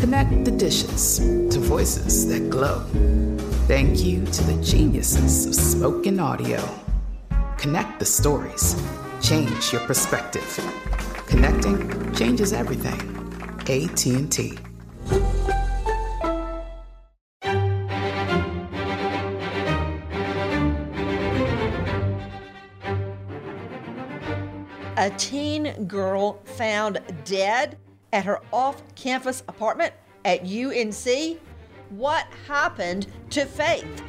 Connect the dishes to voices that glow. Thank you to the geniuses of spoken audio. Connect the stories. Change your perspective. Connecting changes everything. AT&T. A teen girl found dead at her off campus apartment at UNC. What happened to Faith?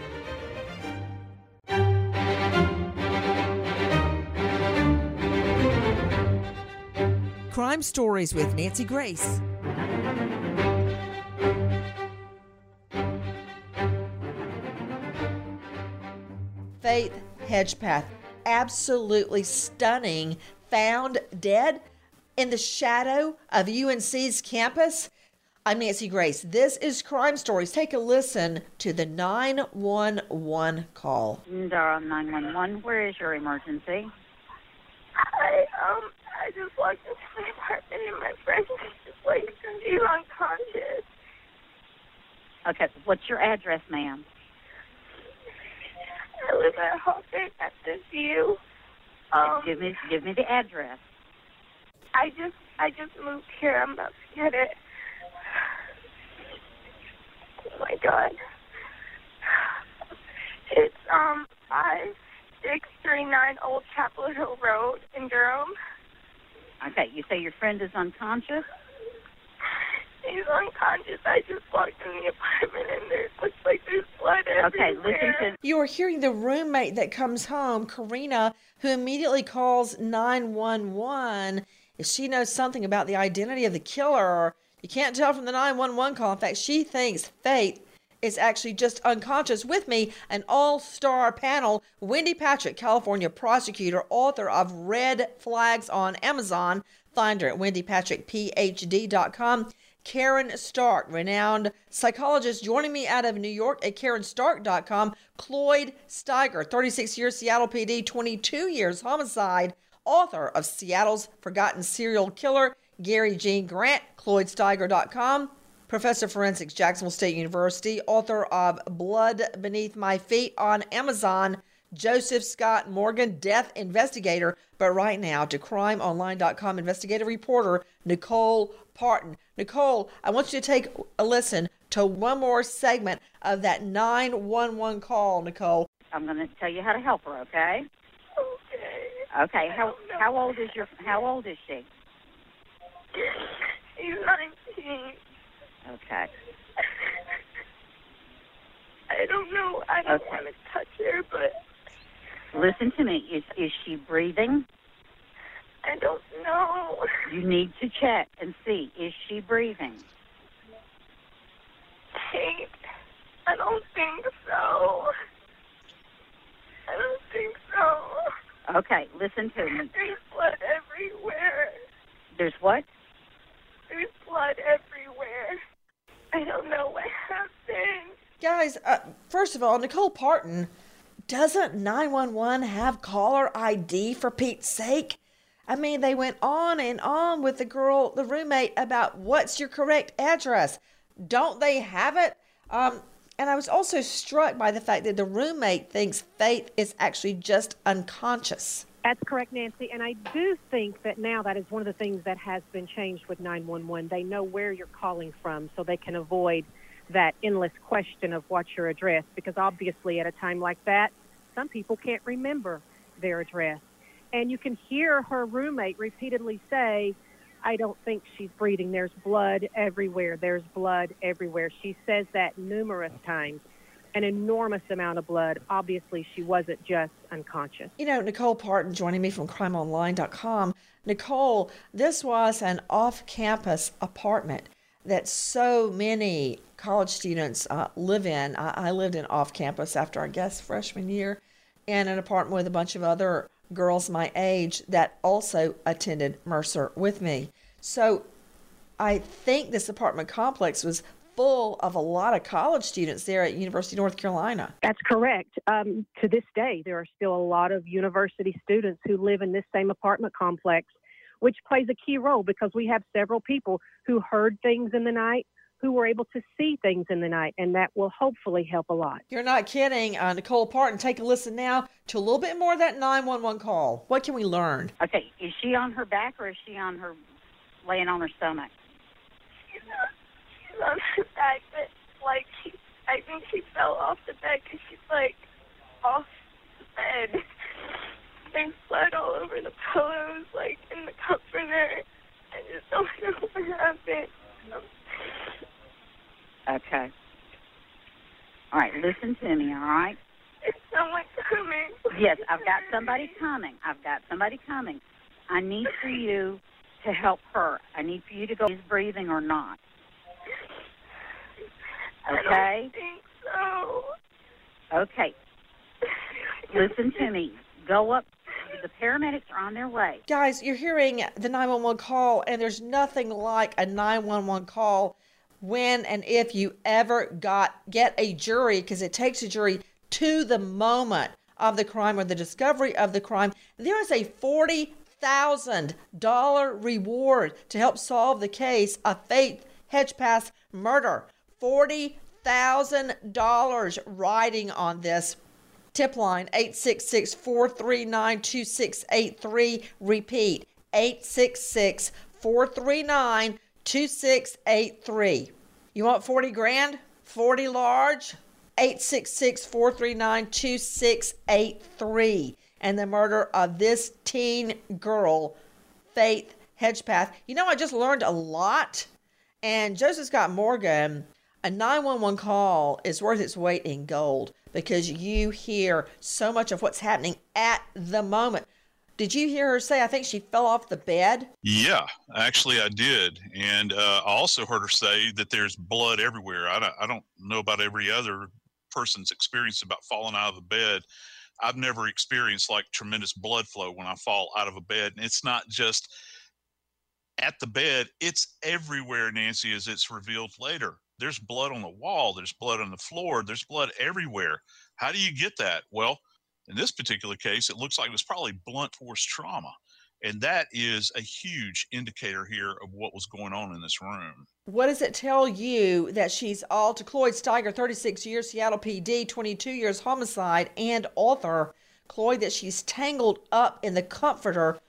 Crime Stories with Nancy Grace. Faith Hedgepeth, absolutely stunning, found dead in the shadow of UNC's campus. I'm Nancy Grace. This is Crime Stories. Take a listen to the 911 call. Durham 911, where is your emergency? I um I just walked into my apartment and my friend just like she's unconscious. Okay, what's your address, ma'am? I live at Hawthorne at the View. Um, give me give me the address. I just I just moved here. I'm about to get it. Oh my god. It's um five six three nine Old Chapel Hill Road in Durham. Okay, you say your friend is unconscious? He's unconscious. I just walked in the apartment and there looks like there's blood Okay, everywhere. listen to You are hearing the roommate that comes home, Karina, who immediately calls 911 if she knows something about the identity of the killer. or You can't tell from the 911 call. In fact, she thinks Faith is actually just unconscious. With me, an all star panel Wendy Patrick, California prosecutor, author of Red Flags on Amazon. Find her at wendypatrickphd.com. Karen Stark, renowned psychologist, joining me out of New York at KarenStark.com. Cloyd Steiger, 36 years Seattle PD, 22 years homicide, author of Seattle's Forgotten Serial Killer. Gary Jean Grant, CloydSteiger.com. professor of forensics, Jacksonville State University, author of Blood Beneath My Feet on Amazon. Joseph Scott Morgan, death investigator, but right now to crimeonline.com investigative reporter Nicole Partin. Nicole, I want you to take a listen to one more segment of that 911 call, Nicole. I'm going to tell you how to help her, okay? Okay. How how old is your how old is she? She's 19. Okay. I don't know. I don't Okay. want to touch her, but Listen to me. Is is she breathing? I don't know. You need to check and see. Is she breathing? Kate, I don't think so. I don't think so. Okay. Listen to me. There's blood everywhere. There's what? There's blood everywhere. I don't know what happened. Guys, uh, first of all, Nicole Partin, doesn't 911 have caller ID for Pete's sake? I mean, they went on and on with the girl, the roommate, about what's your correct address. Don't they have it? Um, and I was also struck by the fact that the roommate thinks Faith is actually just unconscious. That's correct, Nancy. And I do think that now that is one of the things that has been changed with 911. They know where you're calling from so they can avoid that endless question of what's your address because obviously at a time like that, some people can't remember their address. And you can hear her roommate repeatedly say, I don't think she's breathing. There's blood everywhere. There's blood everywhere. She says that numerous times. An enormous amount of blood. Obviously, she wasn't just unconscious. You know, Nicole Partin joining me from crimeonline.com. Nicole, this was an off campus apartment that so many college students uh, live in. I, I lived in off campus after I guess freshman year in an apartment with a bunch of other girls my age that also attended Mercer with me. So I think this apartment complex was full of a lot of college students there at University of North Carolina. That's correct. Um, to this day, there are still a lot of university students who live in this same apartment complex, which plays a key role because we have several people who heard things in the night, who were able to see things in the night, and that will hopefully help a lot. You're not kidding. Uh, Nicole Partin, take a listen now to a little bit more of that 911 call. What can we learn? Okay. Is she on her back or is she on her laying on her stomach? She's on, she's on her back, but like she, I think she fell off the bed because she's like off the bed. There's blood all over the pillows, like in the comforter. I just don't know what happened. Um, Okay. All right. Listen to me. All right. Is someone coming? Yes, I've got somebody coming. I've got somebody coming. I need for you to help her. I need for you to go. Is breathing or not? I Okay. don't think so. Okay. Listen to me. Go up. The paramedics are on their way. Guys, you're hearing the 911 call, and there's nothing like a 911 call when and if you ever got get a jury, because it takes a jury to the moment of the crime or the discovery of the crime. There is a forty thousand dollar reward to help solve the case of Faith Hedgepeth's murder. Forty thousand dollars riding on this. Tip line 866 439 2683. Repeat 866 439 2683. You want 40 grand? 40 large? 866 439 2683. And the murder of this teen girl, Faith Hedgepeth. You know, I just learned a lot. And Joseph Scott Morgan, a 911 call is worth its weight in gold because you hear so much of what's happening at the moment. Did you hear her say, I think she fell off the bed? Yeah, actually, I did, and uh, I also heard her say that there's blood everywhere. I don't, I don't know about every other person's experience about falling out of the bed. I've never experienced like tremendous blood flow when I fall out of a bed, and it's not just at the bed; it's everywhere. Nancy, as it's revealed later, there's blood on the wall, there's blood on the floor, there's blood everywhere. How do you get that? Well, in this particular case, it looks like it was probably blunt force trauma. And that is a huge indicator here of what was going on in this room. What does it tell you that she's all to Cloyd Steiger, 36 years, Seattle PD, 22 years homicide, and author? Cloyd, that she's tangled up in the comforter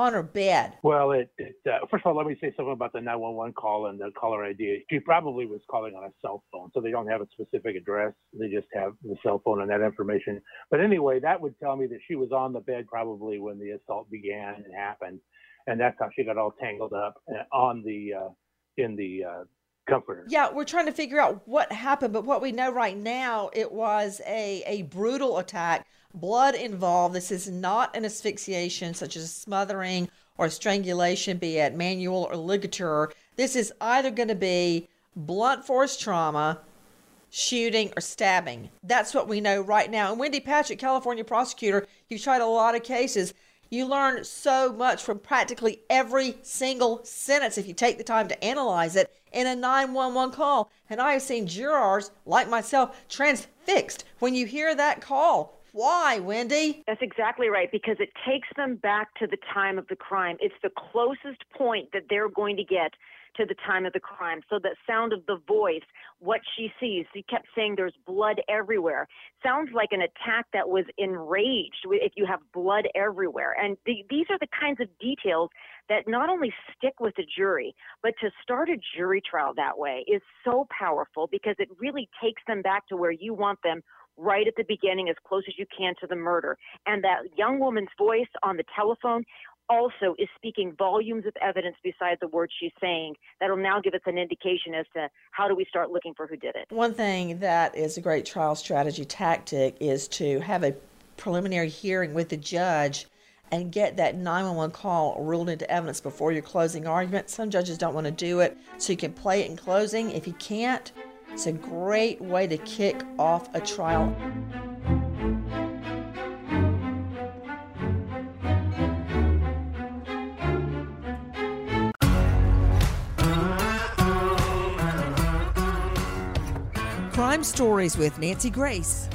on her bed. Well, it, it uh, first of all, let me say something about the 911 call and the caller ID. She probably was calling on a cell phone, so they don't have a specific address. They just have the cell phone and that information. But anyway, that would tell me that she was on the bed probably when the assault began and happened, and that's how she got all tangled up uh, on the uh, in the uh, comforter. Yeah, we're trying to figure out what happened, but what we know right now, it was a a brutal attack blood involved. This is not an asphyxiation such as smothering or strangulation, be it manual or ligature. This is either going to be blunt force trauma, shooting, or stabbing. That's what we know right now. And Wendy Patrick, California prosecutor, you've tried a lot of cases. You learn so much from practically every single sentence if you take the time to analyze it in a 911 call. And I have seen jurors like myself transfixed when you hear that call why, Wendy? That's exactly right, because it takes them back to the time of the crime. It's the closest point that they're going to get to the time of the crime. So the sound of the voice, what she sees, she kept saying there's blood everywhere. Sounds like an attack that was enraged if you have blood everywhere. And the, these are the kinds of details that not only stick with the jury, but to start a jury trial that way is so powerful because it really takes them back to where you want them right at the beginning, as close as you can to the murder. And that young woman's voice on the telephone also is speaking volumes of evidence besides the words she's saying that'll now give us an indication as to how do we start looking for who did it. One thing that is a great trial strategy tactic is to have a preliminary hearing with the judge and get that 911 call ruled into evidence before your closing argument. Some judges don't want to do it, so you can play it in closing. If you can't, it's a great way to kick off a trial. Crime Stories with Nancy Grace.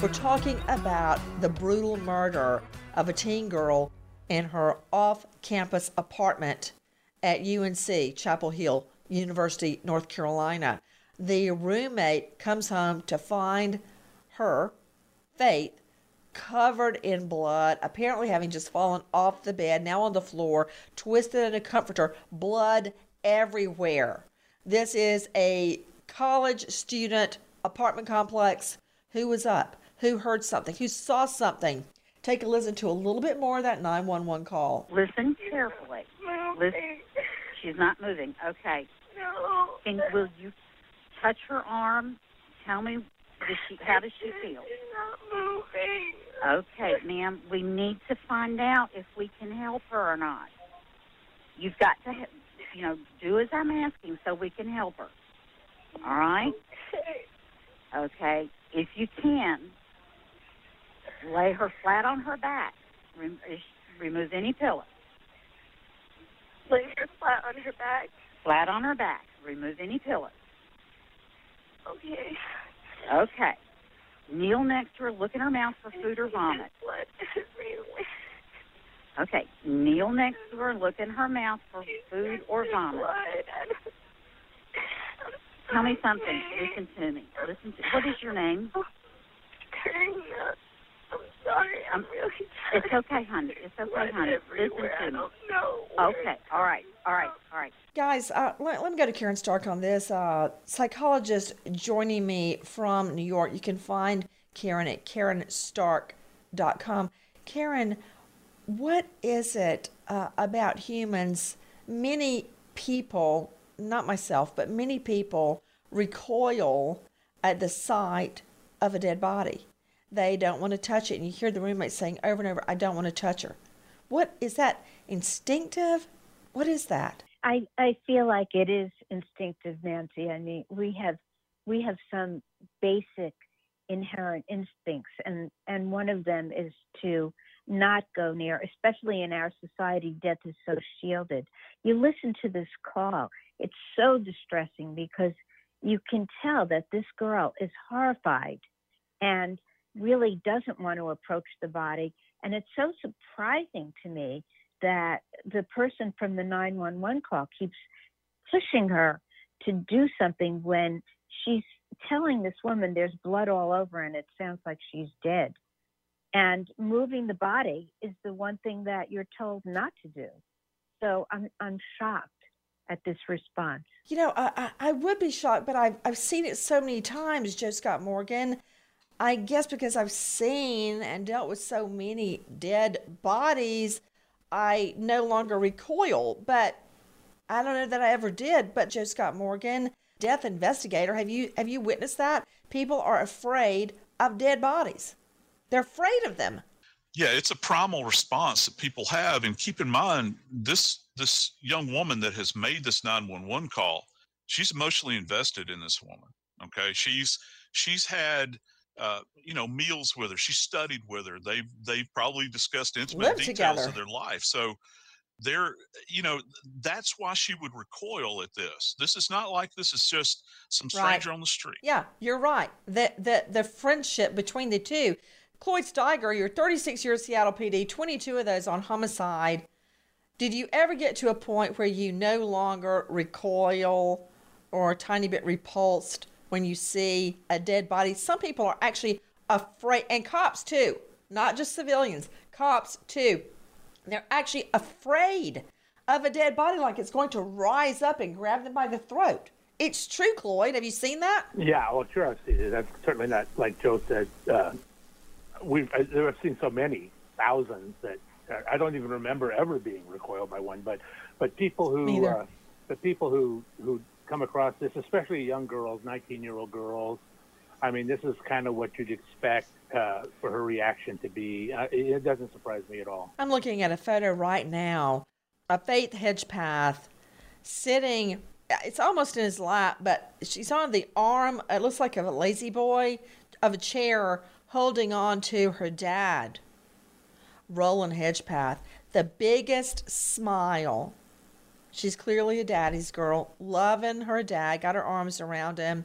We're talking about the brutal murder of a teen girl in her off campus apartment at UNC, Chapel Hill, University, North Carolina. The roommate comes home to find her, Faith, covered in blood, apparently having just fallen off the bed, now on the floor, twisted in a comforter, blood everywhere. This is a college student apartment complex. Who was up? Who heard something? Who saw something? Take a listen to a little bit more of that 911 call. Listen carefully. Listen. She's not moving. Okay. No. And will you touch her arm? Tell me, does she, how does she feel? She's not moving. Okay, ma'am, we need to find out if we can help her or not. You've got to, you know, do as I'm asking so we can help her. All right? Okay. If you can, lay her flat on her back. Rem- remove any pillows. Lay her flat on her back. Flat on her back. Remove any pillows. Okay. Okay. Kneel next to her. Look in her mouth for food or vomit. Okay. Kneel next to her. Look in her mouth for food or vomit. Blood. Tell me something. Listen to me. Listen to. What is your name? Turning up. I'm sorry. I'm really sorry. It's okay, honey. It's okay, Blood honey. Listen everywhere. I to me. don't know. Okay. All right. All right. All right. Guys, uh, let, let me go to Karen Stark on this. Uh, psychologist joining me from New York. You can find Karen at karenstark.com. Karen, what is it uh, about humans? Many people, not myself, but many people recoil at the sight of a dead body. They don't want to touch it. And you hear the roommate saying over and over, I don't want to touch her. What is that instinctive? What is that? I I feel like it is instinctive, Nancy. I mean, we have we have some basic inherent instincts, and and one of them is to not go near, especially in our society, death is so shielded. You listen to this call; it's so distressing because you can tell that this girl is horrified and really doesn't want to approach the body. And it's so surprising to me that the person from the 911 call keeps pushing her to do something when she's telling this woman there's blood all over and it sounds like she's dead. And moving the body is the one thing that you're told not to do. So I'm I'm shocked at this response. You know, I, I would be shocked, but I've, I've seen it so many times, Joe Scott Morgan. I guess because I've seen and dealt with so many dead bodies, I no longer recoil. But I don't know that I ever did. But Joe Scott Morgan, death investigator, have you have you witnessed that? People are afraid of dead bodies. They're afraid of them. Yeah, it's a primal response that people have. And keep in mind, this this young woman that has made this 911 call, she's emotionally invested in this woman. Okay, she's she's had uh, you know meals with her. She studied with her. They've they've probably discussed intimate Lived details together. of their life. So they're you know that's why she would recoil at this. This is not like this is just some Right. stranger on the street. Yeah, you're right. The the the friendship between the two. Cloyd Steiger, you're 36 years Seattle PD, 22 of those on homicide. Did you ever get to a point where you no longer recoil or a tiny bit repulsed when you see a dead body? Some people are actually afraid, and cops too, not just civilians, cops too. They're actually afraid of a dead body like it's going to rise up and grab them by the throat. It's true, Cloyd. Have you seen that? Yeah, well, sure, I've seen it. That's certainly not like Joe said. Uh, we've I- I've seen so many thousands that I don't even remember ever being recoiled by one. But but people who uh, the people who who come across this, especially young girls, 19 year old girls. I mean, this is kind of what you'd expect uh, for her reaction to be. Uh, it, it doesn't surprise me at all. I'm looking at a photo right now of Faith Hedgepeth sitting. It's almost in his lap, but she's on the arm. It looks like a lazy boy of a chair holding on to her dad, Roland Hedgepeth. The biggest smile. She's clearly a daddy's girl, loving her dad, got her arms around him.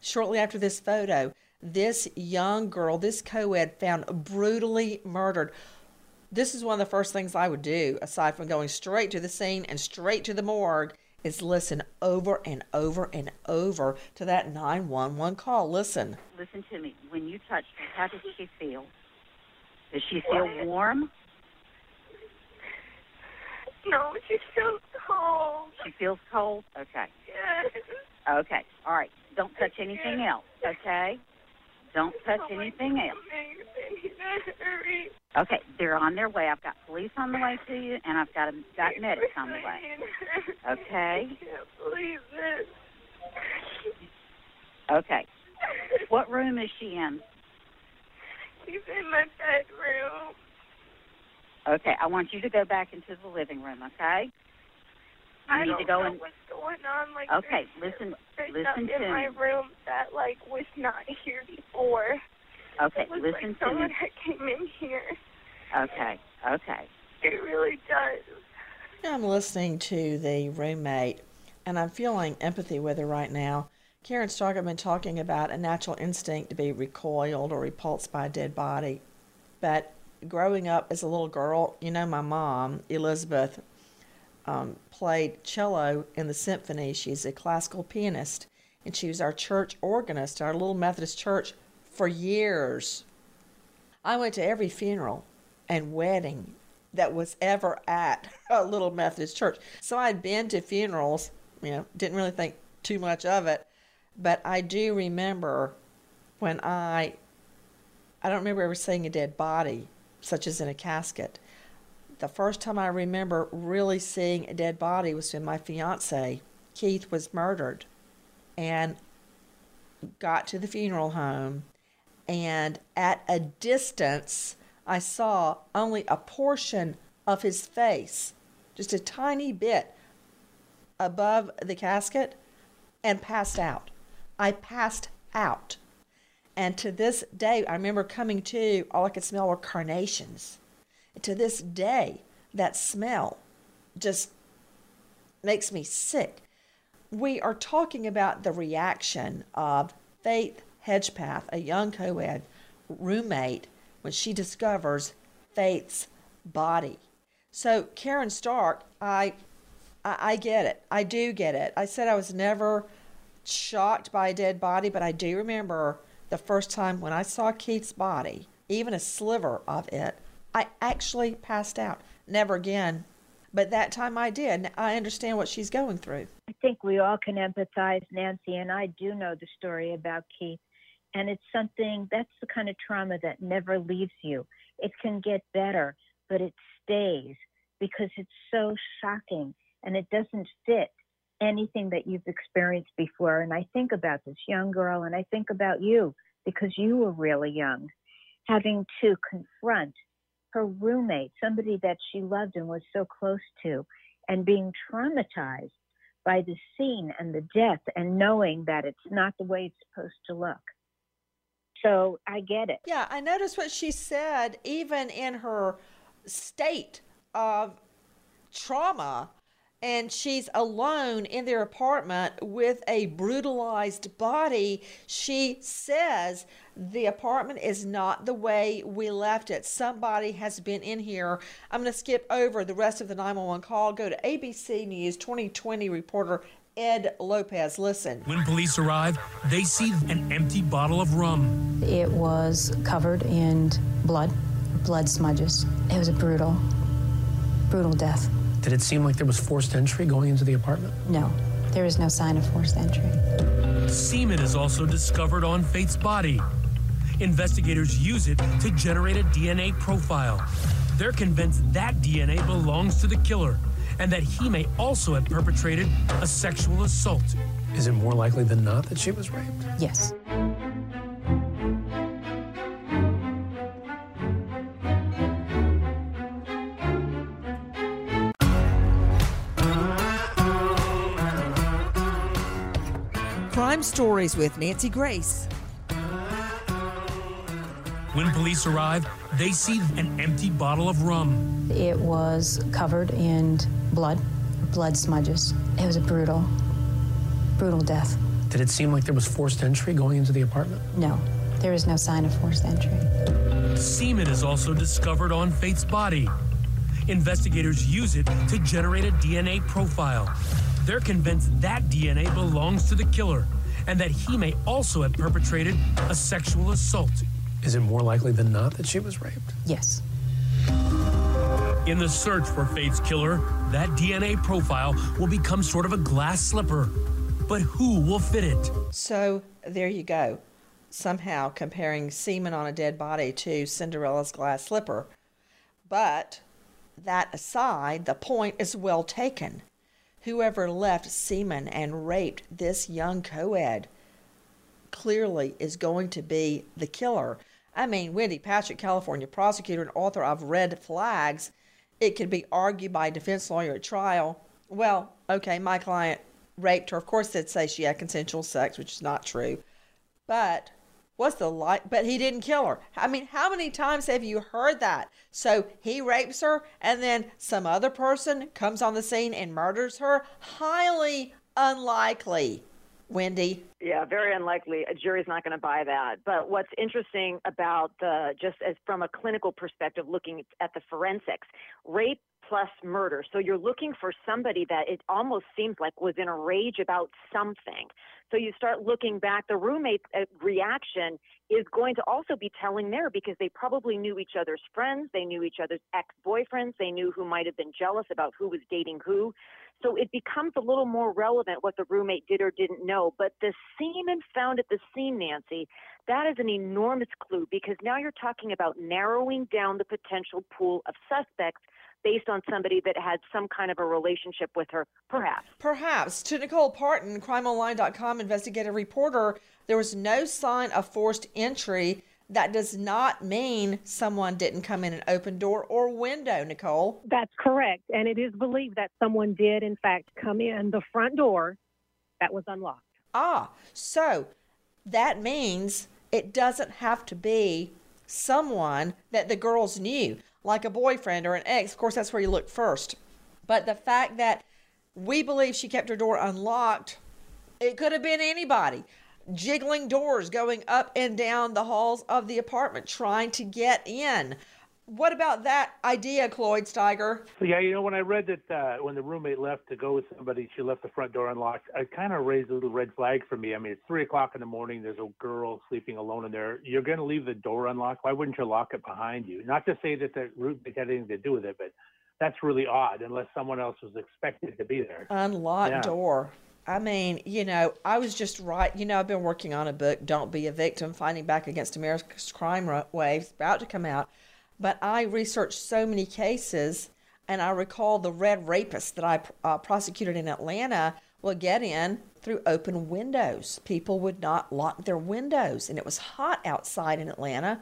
Shortly after this photo, this young girl, this co ed, found brutally murdered. This is one of the first things I would do, aside from going straight to the scene and straight to the morgue, is listen over and over and over to that 911 call. Listen. Listen to me. When you touched her, how did she feel? Does she feel warm? No, she's so cold. She feels cold? Okay. Yes. Okay. All right. Don't touch anything else. Okay? Don't touch anything else. Okay. They're on their way. I've got police on the way to you, and I've got a, got medics on the way. Okay? I can't believe this. Okay. What room is she in? She's in my bedroom. Okay. I want you to go back into the living room. Okay? You I need don't to go know in. what's going on. Like, Okay. there's, Listen. there's Listen stuff to in my room that like was not here before. Okay. It looks Listen like to someone me. had came in here. Okay. Okay. It really does. I'm listening to the roommate and I'm feeling empathy with her right now. Karen Stark have been talking about a natural instinct to be recoiled or repulsed by a dead body. But growing up as a little girl, you know, my mom, Elizabeth, um, played cello in the symphony. She's a classical pianist, and she was our church organist, our little Methodist church, for years. I went to every funeral and wedding that was ever at a little Methodist church. So I'd been to funerals, you know, didn't really think too much of it, but I do remember when I I don't remember ever seeing a dead body, such as in a casket. The first time I remember really seeing a dead body was when my fiance, Keith, was murdered. And got to the funeral home, and at a distance, I saw only a portion of his face, just a tiny bit above the casket, and passed out. I passed out. And to this day, I remember coming to, all I could smell were carnations. To this day, that smell just makes me sick. We are talking about the reaction of Faith Hedgepeth, a young co ed roommate, when she discovers Faith's body. So Karen Stark, I, I, I get it. I do get it. I said I was never shocked by a dead body, but I do remember the first time when I saw Keith's body, even a sliver of it, I actually passed out. Never again. But that time I did. I understand what she's going through. I think we all can empathize, Nancy, and I do know the story about Keith. And it's something that's the kind of trauma that never leaves you. It can get better, but it stays because it's so shocking and it doesn't fit anything that you've experienced before. And I think about this young girl and I think about you because you were really young, having to confront her roommate, somebody that she loved and was so close to, and being traumatized by the scene and the death and knowing that it's not the way it's supposed to look. So I get it. Yeah, I noticed what she said, even in her state of trauma and she's alone in their apartment with a brutalized body. She says the apartment is not the way we left it. Somebody has been in here. I'm going to skip over the rest of the 911 call, go to ABC News 2020 reporter Ed Lopez. Listen. When police arrive, they see an empty bottle of rum. It was covered in blood, blood smudges. It was a brutal, brutal death. Did it seem like there was forced entry going into the apartment? No, there is no sign of forced entry. Semen is also discovered on Faith's body. Investigators use it to generate a DNA profile. They're convinced that DNA belongs to the killer and that he may also have perpetrated a sexual assault. Is it more likely than not that she was raped? Yes. Crime Stories with Nancy Grace. When police arrive, they see an empty bottle of rum. It was covered in blood, blood smudges. It was a brutal, brutal death. Did it seem like there was forced entry going into the apartment? No, there is no sign of forced entry. Semen is also discovered on Faith's body. Investigators use it to generate a DNA profile. They're convinced that DNA belongs to the killer and that he may also have perpetrated a sexual assault. Is it more likely than not that she was raped? Yes. In the search for Faith's killer, that DNA profile will become sort of a glass slipper. But who will fit it? So there you go. Somehow comparing semen on a dead body to Cinderella's glass slipper. But that aside, the point is well taken. Whoever left semen and raped this young co ed clearly is going to be the killer. I mean, Wendy Patrick, California prosecutor and author of Red Flags, it could be argued by a defense lawyer at trial. Well, okay, my client raped her. Of course, they'd say she had consensual sex, which is not true. But what's the like? But he didn't kill her. I mean, how many times have you heard that? So he rapes her, and then some other person comes on the scene and murders her? Highly unlikely. Wendy. Yeah, very unlikely. A jury's not going to buy that. But what's interesting about the just as from a clinical perspective, looking at the forensics, rape plus murder. So you're looking for somebody that it almost seems like was in a rage about something. So you start looking back. The roommate's uh, reaction is going to also be telling there because they probably knew each other's friends, they knew each other's ex boyfriends, they knew who might have been jealous about who was dating who. So it becomes a little more relevant what the roommate did or didn't know. But the semen found at the scene, Nancy, that is an enormous clue because now you're talking about narrowing down the potential pool of suspects based on somebody that had some kind of a relationship with her, perhaps. Perhaps. To Nicole Partin, crimeonline.com investigative reporter, there was no sign of forced entry. That does not mean someone didn't come in an open door or window, Nicole. That's correct. And it is believed that someone did, in fact, come in the front door that was unlocked. Ah, so that means it doesn't have to be someone that the girls knew like a boyfriend or an ex, of course, that's where you look first. But the fact that we believe she kept her door unlocked, it could have been anybody. Jiggling doors going up and down the halls of the apartment, trying to get in. What about that idea, Cloyd Steiger? Yeah, you know, when I read that uh, when the roommate left to go with somebody, she left the front door unlocked. It kind of raised a little red flag for me. I mean, it's three o'clock in the morning. There's a girl sleeping alone in there. You're going to leave the door unlocked. Why wouldn't you lock it behind you? Not to say that the roommate had anything to do with it, but that's really odd unless someone else was expected to be there. Unlocked Yeah. door. I mean, you know, I was just right. You know, I've been working on a book, Don't Be a Victim Fighting Back Against America's Crime Waves, about to come out. But I researched so many cases, and I recall the red rapist that I uh, prosecuted in Atlanta would get in through open windows. People would not lock their windows, and it was hot outside in Atlanta.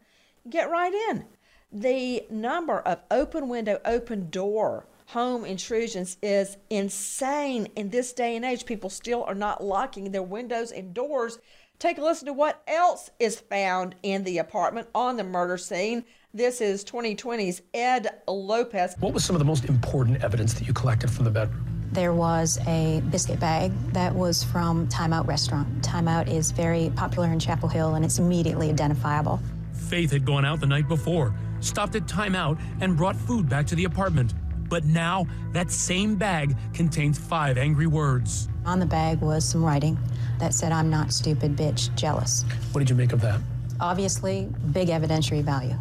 Get right in. The number of open window, open door home intrusions is insane in this day and age. People still are not locking their windows and doors. Take a listen to what else is found in the apartment on the murder scene. This is 2020's Ed Lopez. What was some of the most important evidence that you collected from the bedroom? There was a biscuit bag that was from Timeout Restaurant. Timeout is very popular in Chapel Hill and it's immediately identifiable. Faith had gone out the night before, stopped at timeout, and brought food back to the apartment. But now, that same bag contains five angry words. On the bag was some writing that said, I'm not stupid, bitch, jealous. What did you make of that? Obviously, big evidentiary value.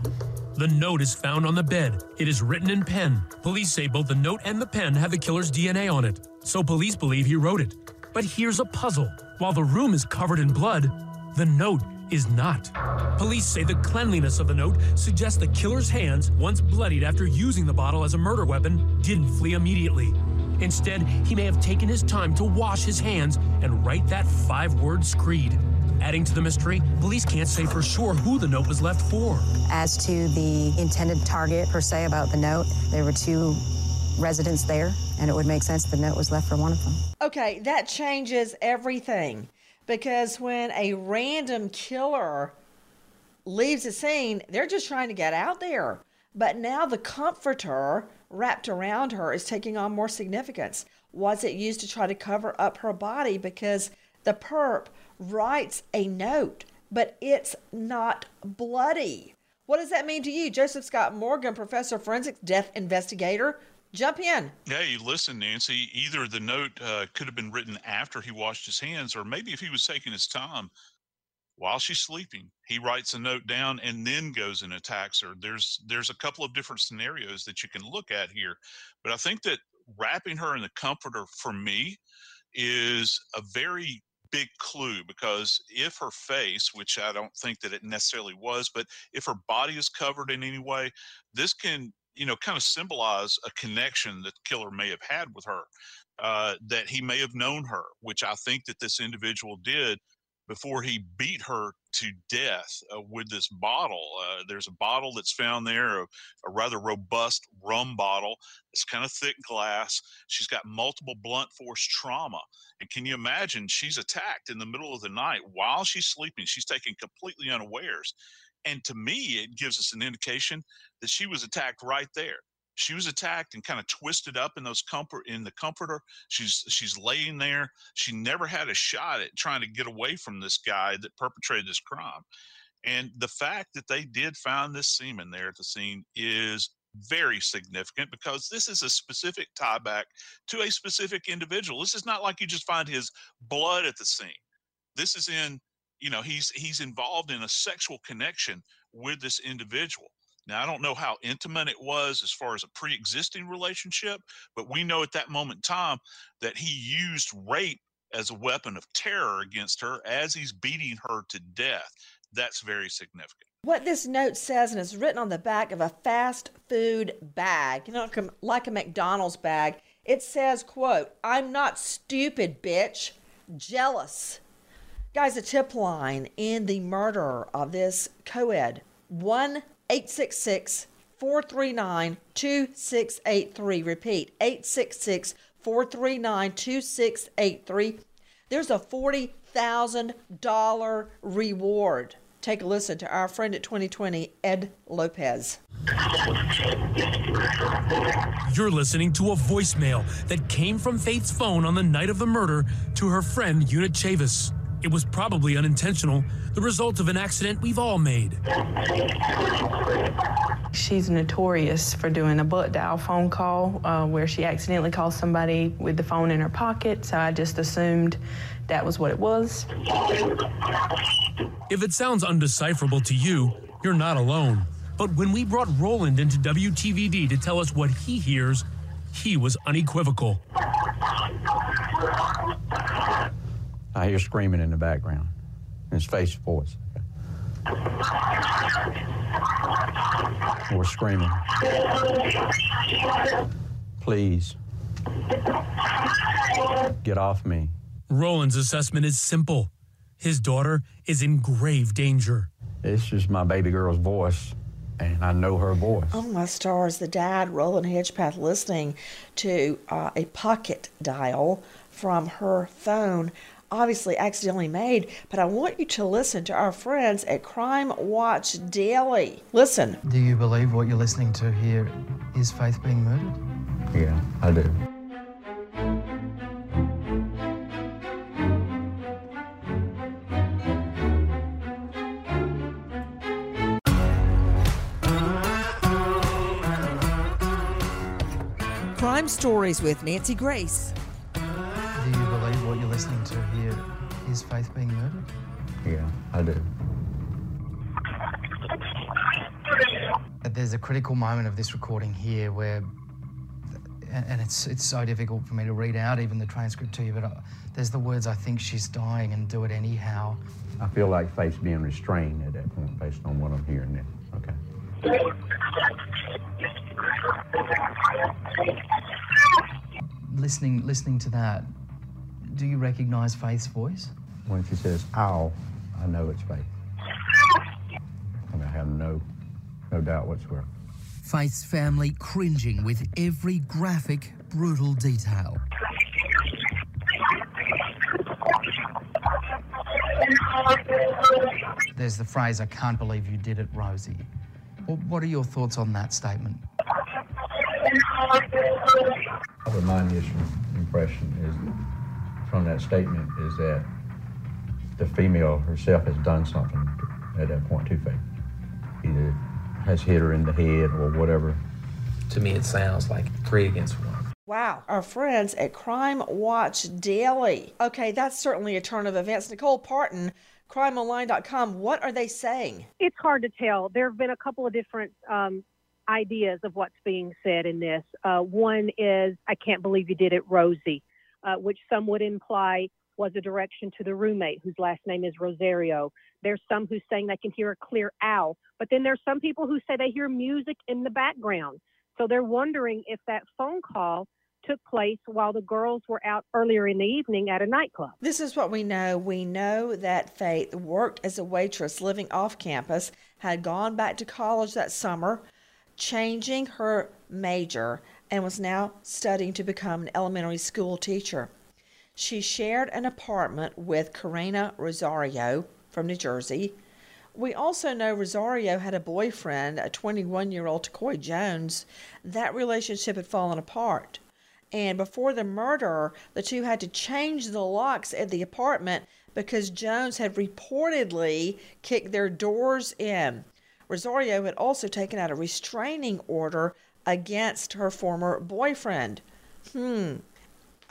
The note is found on the bed. It is written in pen. Police say both the note and the pen have the killer's DNA on it, so police believe he wrote it. But here's a puzzle. While the room is covered in blood, the note is not. Police say the cleanliness of the note suggests the killer's hands, once bloodied after using the bottle as a murder weapon, didn't flee immediately. Instead, he may have taken his time to wash his hands and write that five word screed. Adding to the mystery, police can't say for sure who the note was left for. As to the intended target, per se, about the note, there were two residents there, and it would make sense the note was left for one of them. Okay, that changes everything because when a random killer leaves a scene, they're just trying to get out there. But now the comforter wrapped around her is taking on more significance. Was it used to try to cover up her body? Because the perp writes a note, but it's not bloody. What does that mean to you? Joseph Scott Morgan, professor of forensics, death investigator. Jump in. Yeah, you listen, Nancy. Either the note uh, could have been written after he washed his hands, or maybe if he was taking his time while she's sleeping, he writes a note down and then goes and attacks her. There's there's a couple of different scenarios that you can look at here, but I think that wrapping her in the comforter for me is a very big clue because if her face, which I don't think that it necessarily was, but if her body is covered in any way, this can you know kind of symbolize a connection that the killer may have had with her uh, that he may have known her which i think that this individual did before he beat her to death uh, with this bottle uh, there's a bottle that's found there a, a rather robust rum bottle. It's kind of thick glass. She's got multiple blunt force trauma. And can you imagine she's attacked in the middle of the night while she's sleeping. She's taken completely unawares. And to me, it gives us an indication that she was attacked right there. She was attacked and kind of twisted up in those comfort in the comforter. She's she's laying there. She never had a shot at trying to get away from this guy that perpetrated this crime. And the fact that they did find this semen there at the scene is very significant because this is a specific tie back to a specific individual. This is not like you just find his blood at the scene. This is in you know he's he's involved in a sexual connection with this individual now i don't know how intimate it was as far as a pre-existing relationship but we know at that moment in time that he used rape as a weapon of terror against her as he's beating her to death. That's very significant. What this note says, and it's written on the back of a fast food bag, you know, like a- McDonald's bag, it says, quote, I'm not stupid, bitch, jealous. Guys, a tip line in the murder of this co-ed, 1-866-439-2683. Repeat, 866-439-2683. There's a $40,000 reward. Take a listen to our friend at 2020, Ed Lopez. You're listening to a voicemail that came from Faith's phone on the night of the murder to her friend Una Chavis. It was probably unintentional, the result of an accident we've all made. She's notorious for doing a butt dial phone call uh, where she accidentally calls somebody with the phone in her pocket, so I just assumed that was what it was. If it sounds undecipherable to you, you're not alone. But when we brought Roland into WTVD to tell us what he hears, he was unequivocal. I hear screaming in the background. His face voice. We're screaming. Please. Get off me. Roland's assessment is simple. His daughter is in grave danger. It's just my baby girl's voice, and I know her voice. Oh my stars, the dad, Roland Hedgepeth, listening to uh, a pocket dial from her phone, obviously accidentally made. But I want you to listen to our friends at Crime Watch Daily. Listen. Do you believe what you're listening to here is Faith being murdered? Yeah, I do. Crime Stories with Nancy Grace. Faith being murdered? Yeah, I do. There's a critical moment of this recording here where, and it's it's so difficult for me to read out even the transcript to you, but uh, there's the words "I think she's dying" and "do it anyhow." I feel like Faith's being restrained at that point based on what I'm hearing now. Okay. Listening listening to that, do you recognize Faith's voice? When she says "ow," I know it's Faith. I mean, I have no, no doubt whatsoever. Faith's family cringing with every graphic, brutal detail. There's the phrase "I can't believe you did it, Rosie." What, what are your thoughts on that statement? Probably my initial impression is from that statement is that the female herself has done something at that point to Faith. Either has hit her in the head or whatever. To me, it sounds like three against one. Wow, our friends at Crime Watch Daily. Okay, that's certainly a turn of events. Nicole Partin, crimeonline.com, what are they saying? It's hard to tell. There have been a couple of different um, ideas of what's being said in this. Uh, one is, I can't believe you did it, Rosie, uh, which some would imply was a direction to the roommate whose last name is Rosario. There's some who's saying they can hear a clear owl, but then there's some people who say they hear music in the background. So they're wondering if that phone call took place while the girls were out earlier in the evening at a nightclub. This is what we know. We know that Faith worked as a waitress living off campus, had gone back to college that summer, changing her major, and was now studying to become an elementary school teacher. She shared an apartment with Karina Rosario from New Jersey. We also know Rosario had a boyfriend, a 21 year old Tacoy Jones. That relationship had fallen apart. And before the murder, the two had to change the locks at the apartment because Jones had reportedly kicked their doors in. Rosario had also taken out a restraining order against her former boyfriend. Hmm.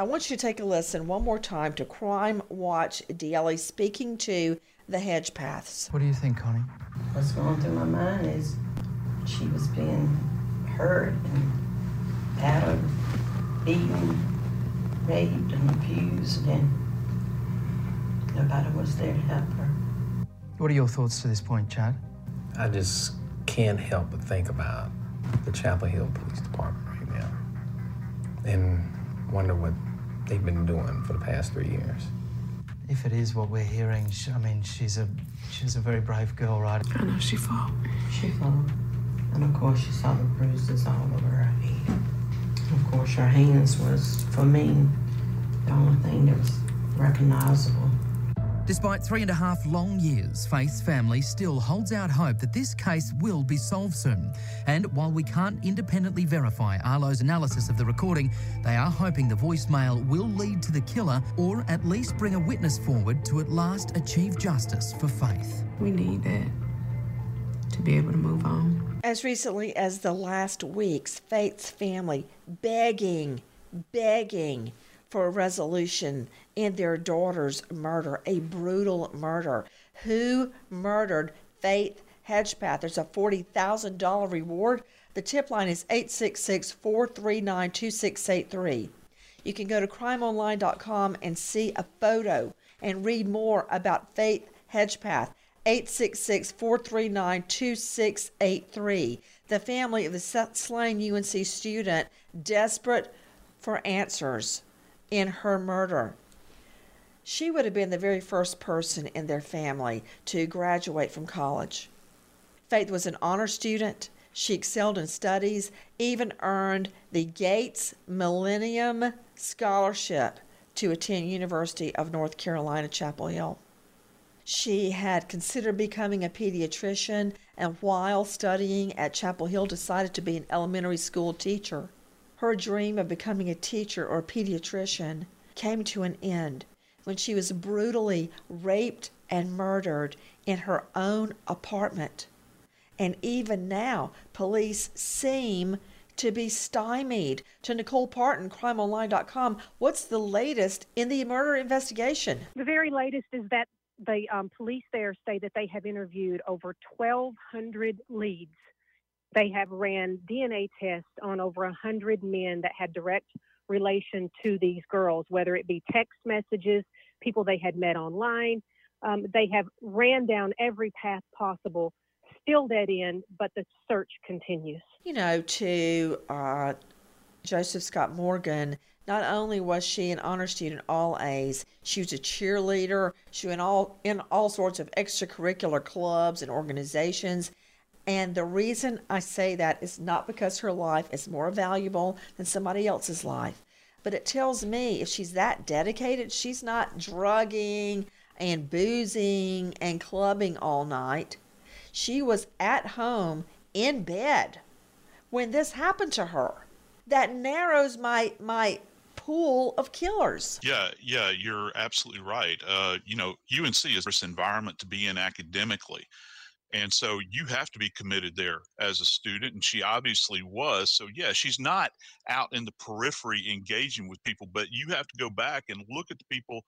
I want you to take a listen one more time to Crime Watch Daily speaking to the Hedgepeths. What do you think, Connie? What's going through my mind is she was being hurt and battered, beaten, raped, and abused, and nobody was there to help her. What are your thoughts to this point, Chad? I just can't help but think about the Chapel Hill Police Department right now and wonder what they've been doing for the past three years. If it is what we're hearing, I mean, she's a she's a very brave girl, right? I know she fought. She fought. And of course, she saw the bruises all over her head. And of course, her hands was, for me, the only thing that was recognizable. Despite three and a half long years, Faith's family still holds out hope that this case will be solved soon. And while we can't independently verify Arlo's analysis of the recording, they are hoping the voicemail will lead to the killer or at least bring a witness forward to at last achieve justice for Faith. We need that to be able to move on. As recently as the last weeks, Faith's family begging, begging for resolution in their daughter's murder, a brutal murder. Who murdered Faith Hedgepeth? There's a $40,000 reward. The tip line is 866 439 2683. You can go to crimeonline.com and see a photo and read more about Faith Hedgepeth. 866 439 2683. The family of the slain UNC student desperate for answers in her murder. She would have been the very first person in their family to graduate from college. Faith was an honor student. She excelled in studies, even earned the Gates Millennium Scholarship to attend University of North Carolina, Chapel Hill. She had considered becoming a pediatrician and while studying at Chapel Hill decided to be an elementary school teacher. Her dream of becoming a teacher or a pediatrician came to an end when she was brutally raped and murdered in her own apartment. And even now, police seem to be stymied. To Nicole Partin, crimeonline.com, what's the latest in the murder investigation? The very latest is that the um, police there say that they have interviewed over 1,200 leads they have ran DNA tests on over 100 men that had direct relation to these girls, whether it be text messages, people they had met online. Um, they have ran down every path possible, still dead end, but the search continues. You know, to uh, Joseph Scott Morgan, not only was she an honor student, all A's, she was a cheerleader. She was in all in all sorts of extracurricular clubs and organizations. And the reason I say that is not because her life is more valuable than somebody else's life, but it tells me if she's that dedicated, she's not drugging and boozing and clubbing all night. She was at home in bed when this happened to her. That narrows my my pool of killers. Yeah, yeah, you're absolutely right. Uh, you know, UNC is this environment to be in academically. And so you have to be committed there as a student. And she obviously was. So, yeah, she's not out in the periphery engaging with people, but you have to go back and look at the people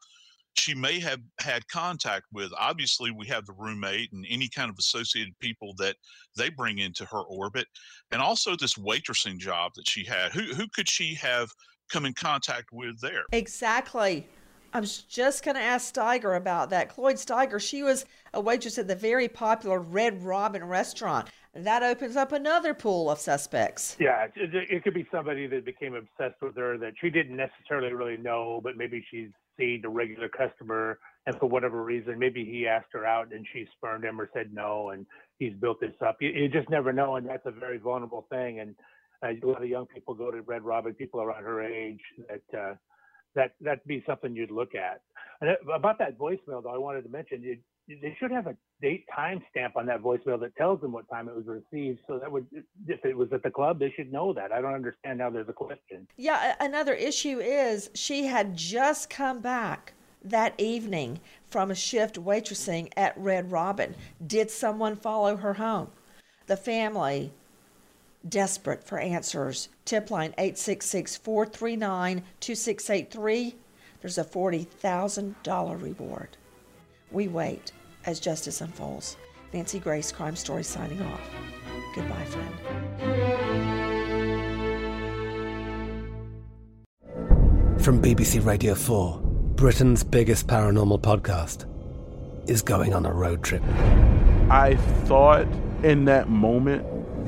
she may have had contact with. Obviously, we have the roommate and any kind of associated people that they bring into her orbit. And also this waitressing job that she had. Who, who could she have come in contact with there? Exactly. I was just going to ask Steiger about that. Cloyd Steiger, she was a waitress at the very popular Red Robin restaurant. That opens up another pool of suspects. Yeah, it, it could be somebody that became obsessed with her that she didn't necessarily really know, but maybe she's seen a regular customer, and for whatever reason, maybe he asked her out and she spurned him or said no, and he's built this up. You, you just never know, and that's a very vulnerable thing. And uh, a lot of young people go to Red Robin, people around her age that. Uh, that that'd be something you'd look at. And about that voicemail, though, I wanted to mention they should have a date time stamp on that voicemail that tells them what time it was received. So that would, if it was at the club, they should know that. I don't understand how there's a question. Yeah, another issue is she had just come back that evening from a shift waitressing at Red Robin. Did someone follow her home? The family desperate for answers. Tip line 866 439 2683. There's a $40,000 reward. We wait as justice unfolds. Nancy Grace, Crime Story, signing off. Goodbye, friend. From BBC Radio 4, Britain's biggest paranormal podcast is going on a road trip. I thought in that moment,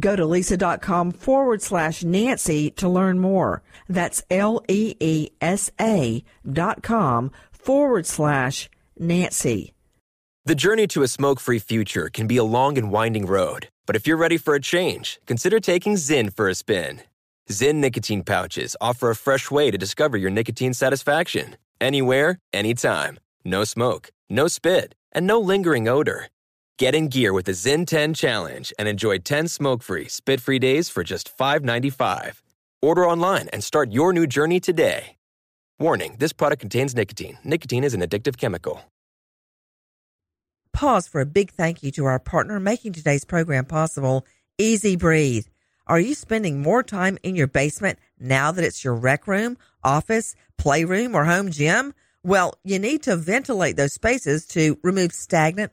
Go to leesa.com forward slash Nancy to learn more. That's L E E S A dot com forward slash Nancy. The journey to a smoke free future can be a long and winding road, but if you're ready for a change, consider taking Zyn for a spin. Zyn nicotine pouches offer a fresh way to discover your nicotine satisfaction anywhere, anytime. No smoke, no spit, and no lingering odor. Get in gear with the Zyn 10 Challenge and enjoy 10 smoke free, spit free days for just $5.95. Order online and start your new journey today. Warning this product contains nicotine. Nicotine is an addictive chemical. Pause for a big thank you to our partner making today's program possible, EZ Breathe. Are you spending more time in your basement now that it's your rec room, office, playroom, or home gym? Well, you need to ventilate those spaces to remove stagnant,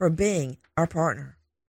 for being our partner.